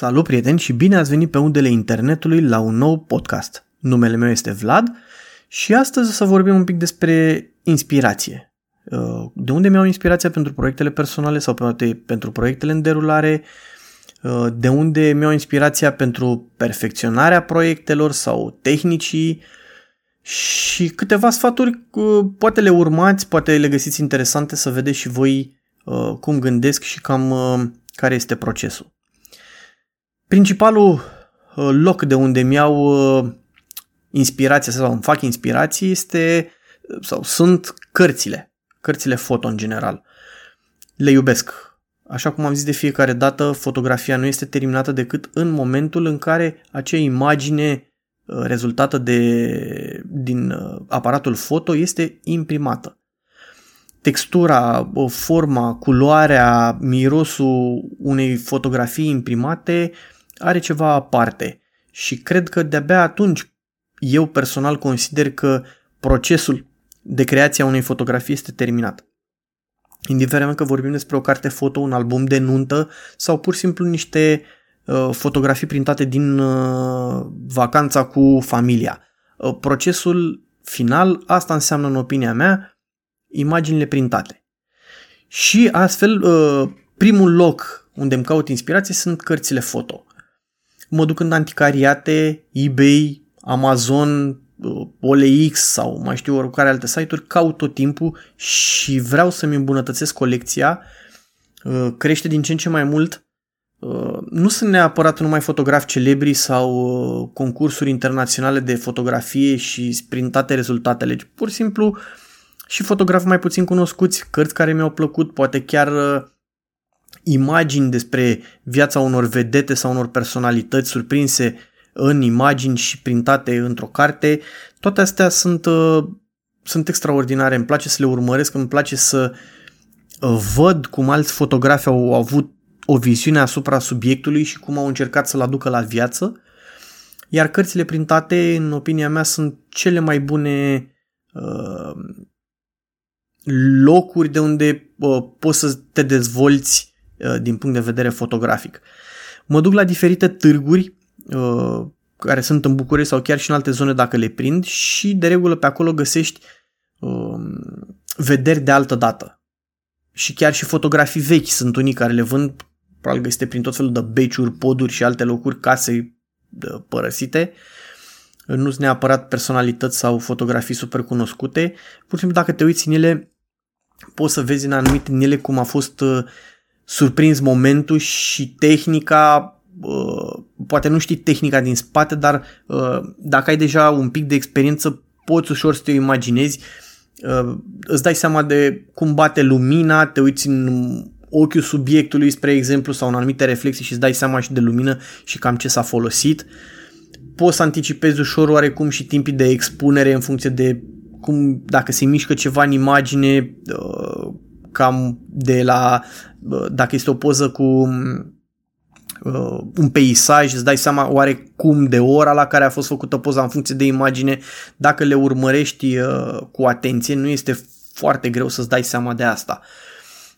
Salut prieteni și bine ați venit pe undele internetului la un nou podcast. Numele meu este Vlad și astăzi o să vorbim un pic despre inspirație. Uh, de unde mi-au inspirația pentru proiectele personale sau poate pentru proiectele în derulare, uh, de unde mi-au inspirația pentru perfecționarea proiectelor sau tehnicii și câteva sfaturi, uh, poate le urmați, poate le găsiți interesante să vedeți și voi cum gândesc și cam care este procesul. Principalul uh, loc de unde mi-au uh, inspirația sau îmi fac inspirații este uh, sau sunt cărțile, cărțile foto în general. Le iubesc. Așa cum am zis de fiecare dată, fotografia nu este terminată decât în momentul în care acea imagine rezultată de, din aparatul foto este imprimată. Textura, forma, culoarea, mirosul unei fotografii imprimate are ceva aparte și cred că de-abia atunci eu personal consider că procesul de creație a unei fotografii este terminat. Indiferent că vorbim despre o carte foto, un album de nuntă sau pur și simplu niște uh, fotografii printate din uh, vacanța cu familia. Uh, procesul final, asta înseamnă în opinia mea, imaginile printate. Și astfel, uh, primul loc unde îmi caut inspirație sunt cărțile foto mă duc în anticariate, eBay, Amazon, OLX sau mai știu oricare alte site-uri, caut tot timpul și vreau să-mi îmbunătățesc colecția, uh, crește din ce în ce mai mult. Uh, nu sunt neapărat numai fotografi celebri sau uh, concursuri internaționale de fotografie și sprintate rezultatele, ci pur și simplu și fotografi mai puțin cunoscuți, cărți care mi-au plăcut, poate chiar imagini despre viața unor vedete sau unor personalități surprinse în imagini și printate într-o carte, toate astea sunt, uh, sunt extraordinare, îmi place să le urmăresc, îmi place să uh, văd cum alți fotografi au avut o viziune asupra subiectului și cum au încercat să-l aducă la viață, iar cărțile printate, în opinia mea, sunt cele mai bune uh, locuri de unde uh, poți să te dezvolți Uh, din punct de vedere fotografic. Mă duc la diferite târguri uh, care sunt în București sau chiar și în alte zone dacă le prind și de regulă pe acolo găsești um, vederi de altă dată. Și chiar și fotografii vechi sunt unii care le vând, probabil găsite prin tot felul de beciuri, poduri și alte locuri, case părăsite. Nu sunt neapărat personalități sau fotografii super cunoscute. Pur și simplu dacă te uiți în ele, poți să vezi în anumite în ele cum a fost uh, surprins momentul și tehnica, poate nu știi tehnica din spate, dar dacă ai deja un pic de experiență, poți ușor să te imaginezi, îți dai seama de cum bate lumina, te uiți în ochiul subiectului, spre exemplu, sau în anumite reflexii și îți dai seama și de lumină și cam ce s-a folosit. Poți să anticipezi ușor oarecum și timpii de expunere în funcție de cum, dacă se mișcă ceva în imagine, cam de la, dacă este o poză cu uh, un peisaj, îți dai seama oarecum de ora la care a fost făcută poza în funcție de imagine, dacă le urmărești uh, cu atenție, nu este foarte greu să-ți dai seama de asta.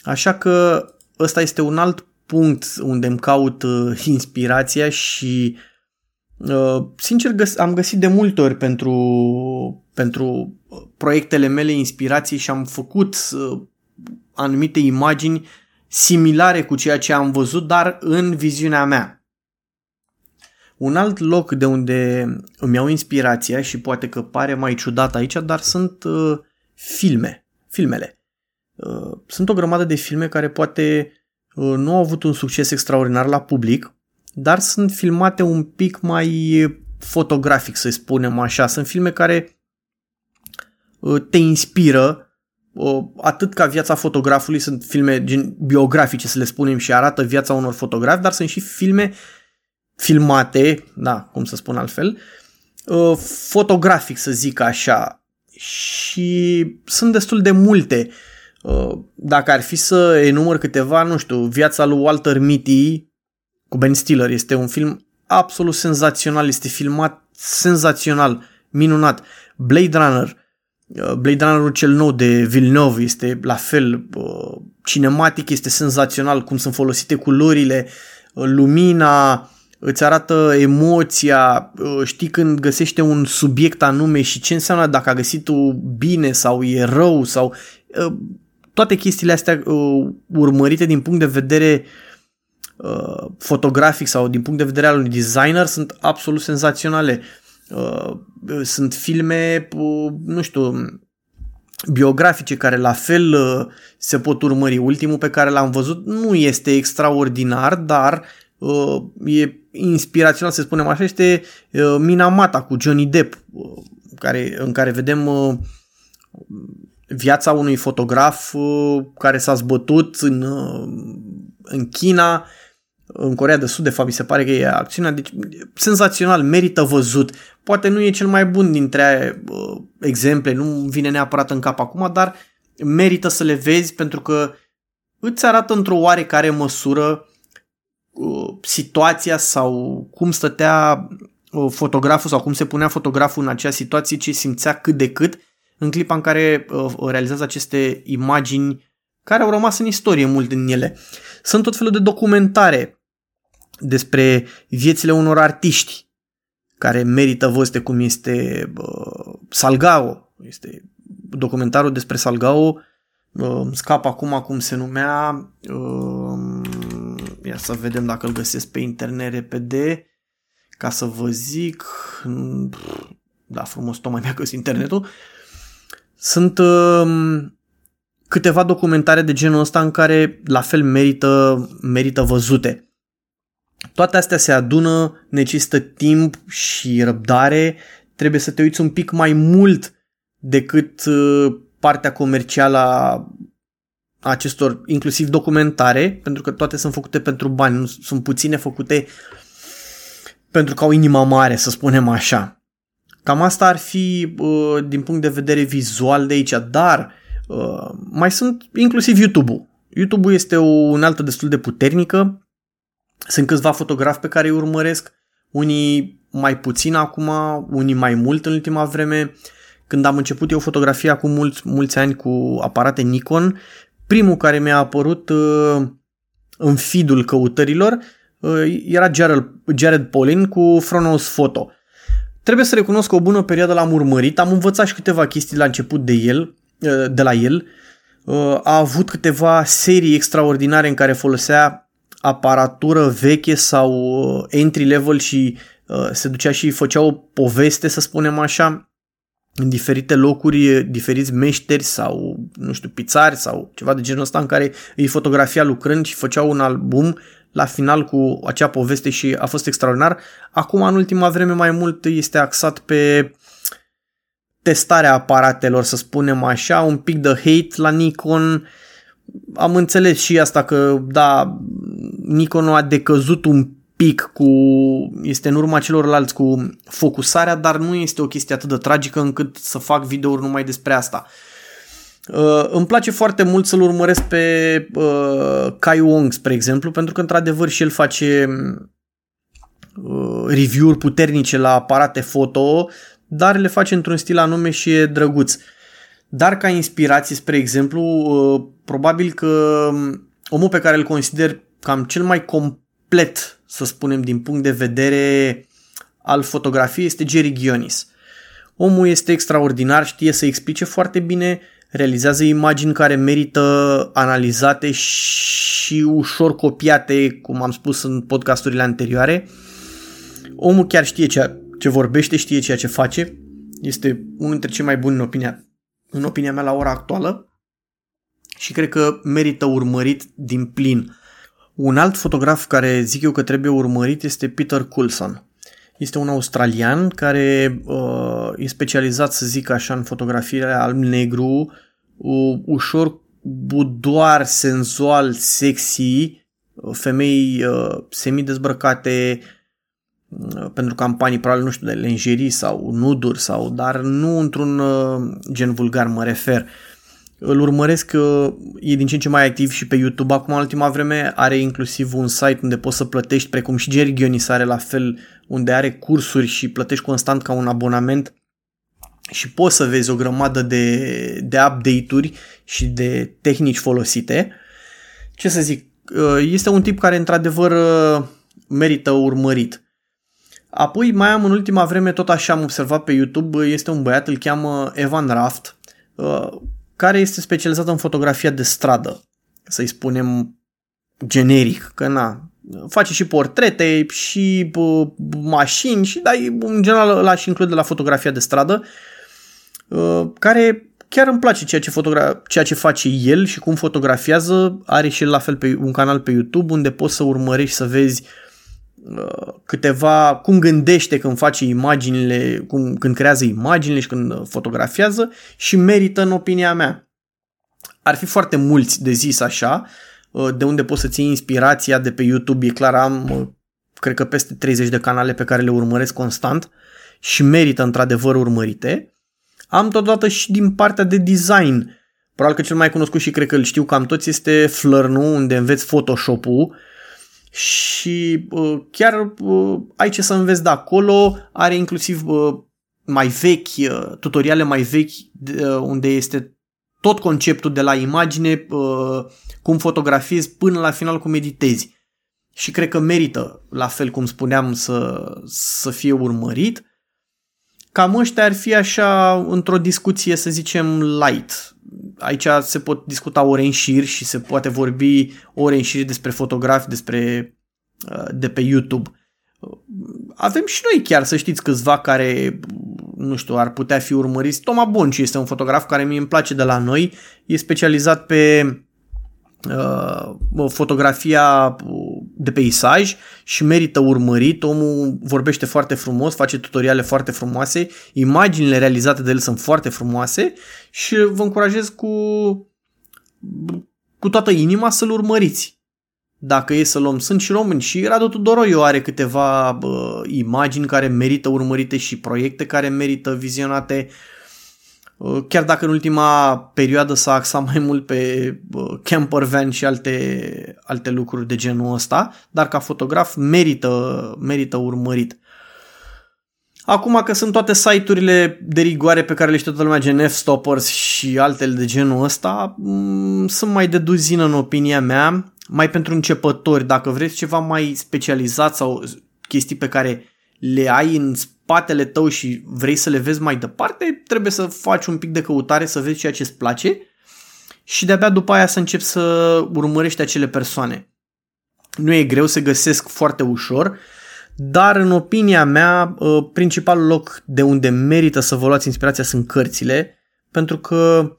Așa că ăsta este un alt punct unde îmi caut uh, inspirația și uh, sincer găs- am găsit de multe ori pentru, pentru proiectele mele inspirații și am făcut uh, anumite imagini similare cu ceea ce am văzut, dar în viziunea mea. Un alt loc de unde îmi iau inspirația și poate că pare mai ciudat aici, dar sunt uh, filme, filmele. Uh, sunt o grămadă de filme care poate uh, nu au avut un succes extraordinar la public, dar sunt filmate un pic mai fotografic, să spunem așa. Sunt filme care uh, te inspiră atât ca viața fotografului, sunt filme gen biografice, să le spunem, și arată viața unor fotografi, dar sunt și filme filmate, da, cum să spun altfel, fotografic, să zic așa. Și sunt destul de multe. Dacă ar fi să enumăr câteva, nu știu, viața lui Walter Mitty cu Ben Stiller este un film absolut senzațional, este filmat senzațional, minunat. Blade Runner, Uh, Blade Runner cel nou de Villeneuve este la fel uh, cinematic, este senzațional cum sunt folosite culorile, lumina, îți arată emoția, știi când găsește un subiect anume și ce înseamnă dacă a găsit-o bine sau e rău sau toate chestiile astea urmărite din punct de vedere fotografic sau din punct de vedere al unui designer sunt absolut senzaționale. Sunt filme, nu știu, biografice care la fel uh, se pot urmări. Ultimul pe care l-am văzut nu este extraordinar, dar uh, e inspirațional, să spunem așa, este uh, Minamata cu Johnny Depp, care, în care vedem viața unui fotograf care s-a zbătut în, în China în Corea de Sud, de fapt, mi se pare că e acțiunea, deci senzațional, merită văzut. Poate nu e cel mai bun dintre uh, exemple, nu vine neapărat în cap acum, dar merită să le vezi pentru că îți arată într-o oarecare măsură uh, situația sau cum stătea uh, fotograful sau cum se punea fotograful în acea situație, ce simțea cât de cât în clipa în care uh, realizează aceste imagini care au rămas în istorie mult din ele. Sunt tot felul de documentare despre viețile unor artiști care merită văzute cum este uh, Salgao. Este documentarul despre Salgao. Uh, scap acum cum se numea. Uh, ia să vedem dacă îl găsesc pe internet repede ca să vă zic. Da, frumos, tocmai mi-a găsit internetul. Sunt uh, câteva documentare de genul ăsta în care la fel merită, merită văzute. Toate astea se adună, necesită timp și răbdare, trebuie să te uiți un pic mai mult decât uh, partea comercială a acestor, inclusiv documentare, pentru că toate sunt făcute pentru bani, nu sunt puține făcute pentru că au inima mare, să spunem așa. Cam asta ar fi uh, din punct de vedere vizual de aici, dar uh, mai sunt inclusiv YouTube-ul. YouTube-ul este o unealtă destul de puternică, sunt câțiva fotografi pe care îi urmăresc, unii mai puțin acum, unii mai mult în ultima vreme. Când am început eu fotografia cu mulți, mulți ani cu aparate Nikon, primul care mi-a apărut uh, în feed căutărilor uh, era Jared, Jared Polin cu Fronos Photo. Trebuie să recunosc că o bună perioadă l-am urmărit, am învățat și câteva chestii la început de el, uh, de la el. Uh, a avut câteva serii extraordinare în care folosea aparatură veche sau uh, entry level și uh, se ducea și făcea o poveste, să spunem așa, în diferite locuri, diferiți meșteri sau, nu știu, pizari sau ceva de genul ăsta în care îi fotografia lucrând și făceau un album la final cu acea poveste și a fost extraordinar. Acum, în ultima vreme, mai mult este axat pe testarea aparatelor, să spunem așa, un pic de hate la Nikon, am înțeles și asta că, da, Nikon a decăzut un pic cu, este în urma celorlalți cu focusarea, dar nu este o chestie atât de tragică încât să fac videouri numai despre asta. Uh, îmi place foarte mult să-l urmăresc pe uh, Kai Wong, spre exemplu, pentru că într-adevăr și el face uh, review-uri puternice la aparate foto, dar le face într-un stil anume și e drăguț. Uh, dar ca inspirație, spre exemplu, uh, probabil că um, omul pe care îl consider cam cel mai complet, să spunem, din punct de vedere al fotografiei este Jerry Gionis. Omul este extraordinar, știe să explice foarte bine, realizează imagini care merită analizate și ușor copiate, cum am spus în podcasturile anterioare. Omul chiar știe ce, ce vorbește, știe ceea ce face. Este unul dintre cei mai buni în opinia în opinia mea, la ora actuală și cred că merită urmărit din plin. Un alt fotograf care zic eu că trebuie urmărit este Peter Coulson. Este un australian care uh, e specializat, să zic așa, în fotografiile alb-negru, uh, ușor budoar, senzual, sexy, uh, femei uh, semi-dezbrăcate, Uh, pentru campanii, probabil, nu știu, de lenjerii sau nuduri sau, dar nu într-un uh, gen vulgar mă refer. Îl urmăresc, uh, e din ce în ce mai activ și pe YouTube. Acum, în ultima vreme, are inclusiv un site unde poți să plătești, precum și Jerry Gionis are la fel, unde are cursuri și plătești constant ca un abonament și poți să vezi o grămadă de, de update-uri și de tehnici folosite. Ce să zic, este un tip care într-adevăr merită urmărit. Apoi mai am în ultima vreme, tot așa am observat pe YouTube, este un băiat, îl cheamă Evan Raft, care este specializat în fotografia de stradă, să-i spunem generic, că na, face și portrete și uh, mașini și da, în general l-aș include la fotografia de stradă, uh, care chiar îmi place ceea ce, fotogra- ceea ce face el și cum fotografiază. Are și el la fel pe un canal pe YouTube unde poți să urmărești să vezi uh, câteva, cum gândește când face imaginile, cum, când creează imaginile și când fotografiază și merită în opinia mea. Ar fi foarte mulți de zis așa, uh, de unde poți să ții inspirația de pe YouTube. E clar, am uh, cred că peste 30 de canale pe care le urmăresc constant și merită într-adevăr urmărite. Am totodată și din partea de design. Probabil că cel mai cunoscut și cred că îl știu cam toți este Flărnu, unde înveți Photoshop-ul și uh, chiar uh, ai ce să înveți de acolo, are inclusiv uh, mai vechi, uh, tutoriale mai vechi uh, unde este tot conceptul de la imagine, uh, cum fotografiezi până la final cum editezi. Și cred că merită, la fel cum spuneam, să, să fie urmărit. Cam ăștia ar fi așa într-o discuție, să zicem, light. Aici se pot discuta ore în șir și se poate vorbi ore în șir despre fotografi, despre uh, de pe YouTube. Avem și noi chiar, să știți, câțiva care, nu știu, ar putea fi urmăriți. Toma Bonci este un fotograf care mie îmi place de la noi. E specializat pe uh, fotografia de peisaj și merită urmărit. Omul vorbește foarte frumos, face tutoriale foarte frumoase, imaginile realizate de el sunt foarte frumoase și vă încurajez cu, cu toată inima să-l urmăriți. Dacă e să luăm, sunt și români și Radu Tudoroiu are câteva uh, imagini care merită urmărite și proiecte care merită vizionate. Uh, chiar dacă în ultima perioadă s-a axat mai mult pe uh, camper van și alte, alte lucruri de genul ăsta, dar ca fotograf merită, merită urmărit. Acum că sunt toate site-urile de rigoare pe care le știe toată lumea, gen F-Stoppers și altele de genul ăsta, mm, sunt mai de duzină în opinia mea mai pentru începători, dacă vreți ceva mai specializat sau chestii pe care le ai în spatele tău și vrei să le vezi mai departe, trebuie să faci un pic de căutare, să vezi ceea ce îți place și de-abia după aia să începi să urmărești acele persoane. Nu e greu, se găsesc foarte ușor, dar în opinia mea, ă, principalul loc de unde merită să vă luați inspirația sunt cărțile, pentru că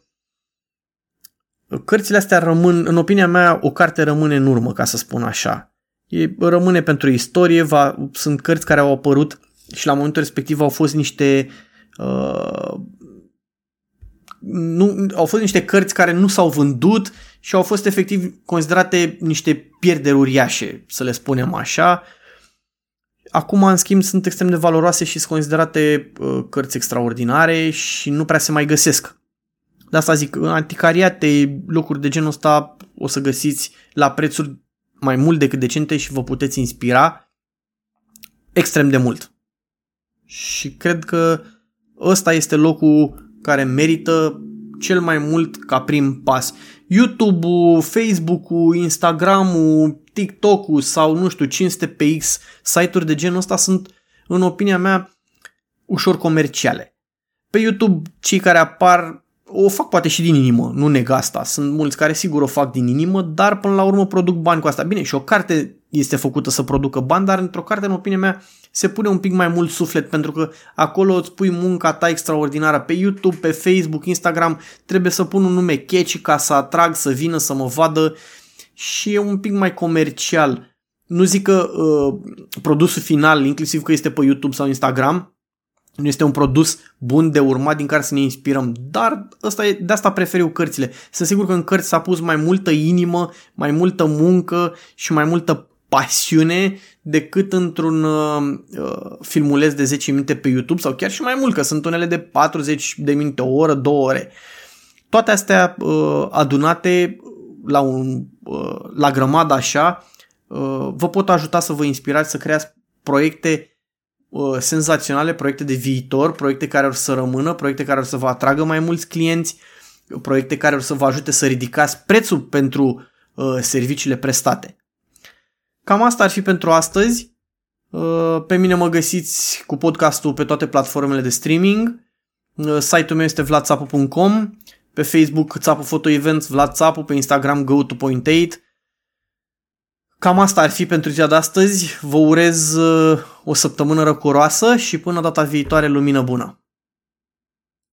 cărțile astea rămân, în opinia mea, o carte rămâne în urmă, ca să spun așa. E, rămâne pentru istorie, va, sunt cărți care au apărut și la momentul respectiv au fost niște uh, nu, au fost niște cărți care nu s-au vândut și au fost efectiv considerate niște pierderi uriașe, să le spunem așa. Acum, în schimb, sunt extrem de valoroase și sunt considerate uh, cărți extraordinare și nu prea se mai găsesc. De asta zic, în anticariate, locuri de genul ăsta o să găsiți la prețuri mai mult decât decente și vă puteți inspira extrem de mult. Și cred că ăsta este locul care merită cel mai mult ca prim pas. YouTube-ul, Facebook-ul, Instagram-ul, TikTok-ul sau nu știu 500 pe X site-uri de genul ăsta sunt, în opinia mea, ușor comerciale. Pe YouTube, cei care apar o fac poate și din inimă, nu neg asta. Sunt mulți care sigur o fac din inimă, dar până la urmă produc bani cu asta. Bine, și o carte este făcută să producă bani, dar într-o carte, în opinia mea, se pune un pic mai mult suflet pentru că acolo îți pui munca ta extraordinară pe YouTube, pe Facebook, Instagram, trebuie să pun un nume catchy ca să atrag, să vină, să mă vadă și e un pic mai comercial. Nu zic că uh, produsul final, inclusiv că este pe YouTube sau Instagram, nu este un produs bun de urmat din care să ne inspirăm, dar asta e, de asta prefer eu cărțile. Sunt sigur că în cărți s-a pus mai multă inimă, mai multă muncă și mai multă pasiune decât într-un uh, uh filmuleț de 10 minute pe YouTube sau chiar și mai mult, că sunt unele de 40 de minute, o oră, două ore. Toate astea uh, adunate la, un, uh, la grămadă așa uh, vă pot ajuta să vă inspirați să creați proiecte uh, senzaționale, proiecte de viitor, proiecte care or să rămână, proiecte care or să vă atragă mai mulți clienți, proiecte care or să vă ajute să ridicați prețul pentru uh, serviciile prestate. Cam asta ar fi pentru astăzi. Uh, pe mine mă găsiți cu podcastul pe toate platformele de streaming. Uh, site-ul meu este vladsapu.com, pe Facebook Țapu Photo Events, Vlad Țapu, pe Instagram go to point 8. Cam asta ar fi pentru ziua de astăzi. Vă urez uh, o săptămână răcoroasă și până data viitoare lumină bună.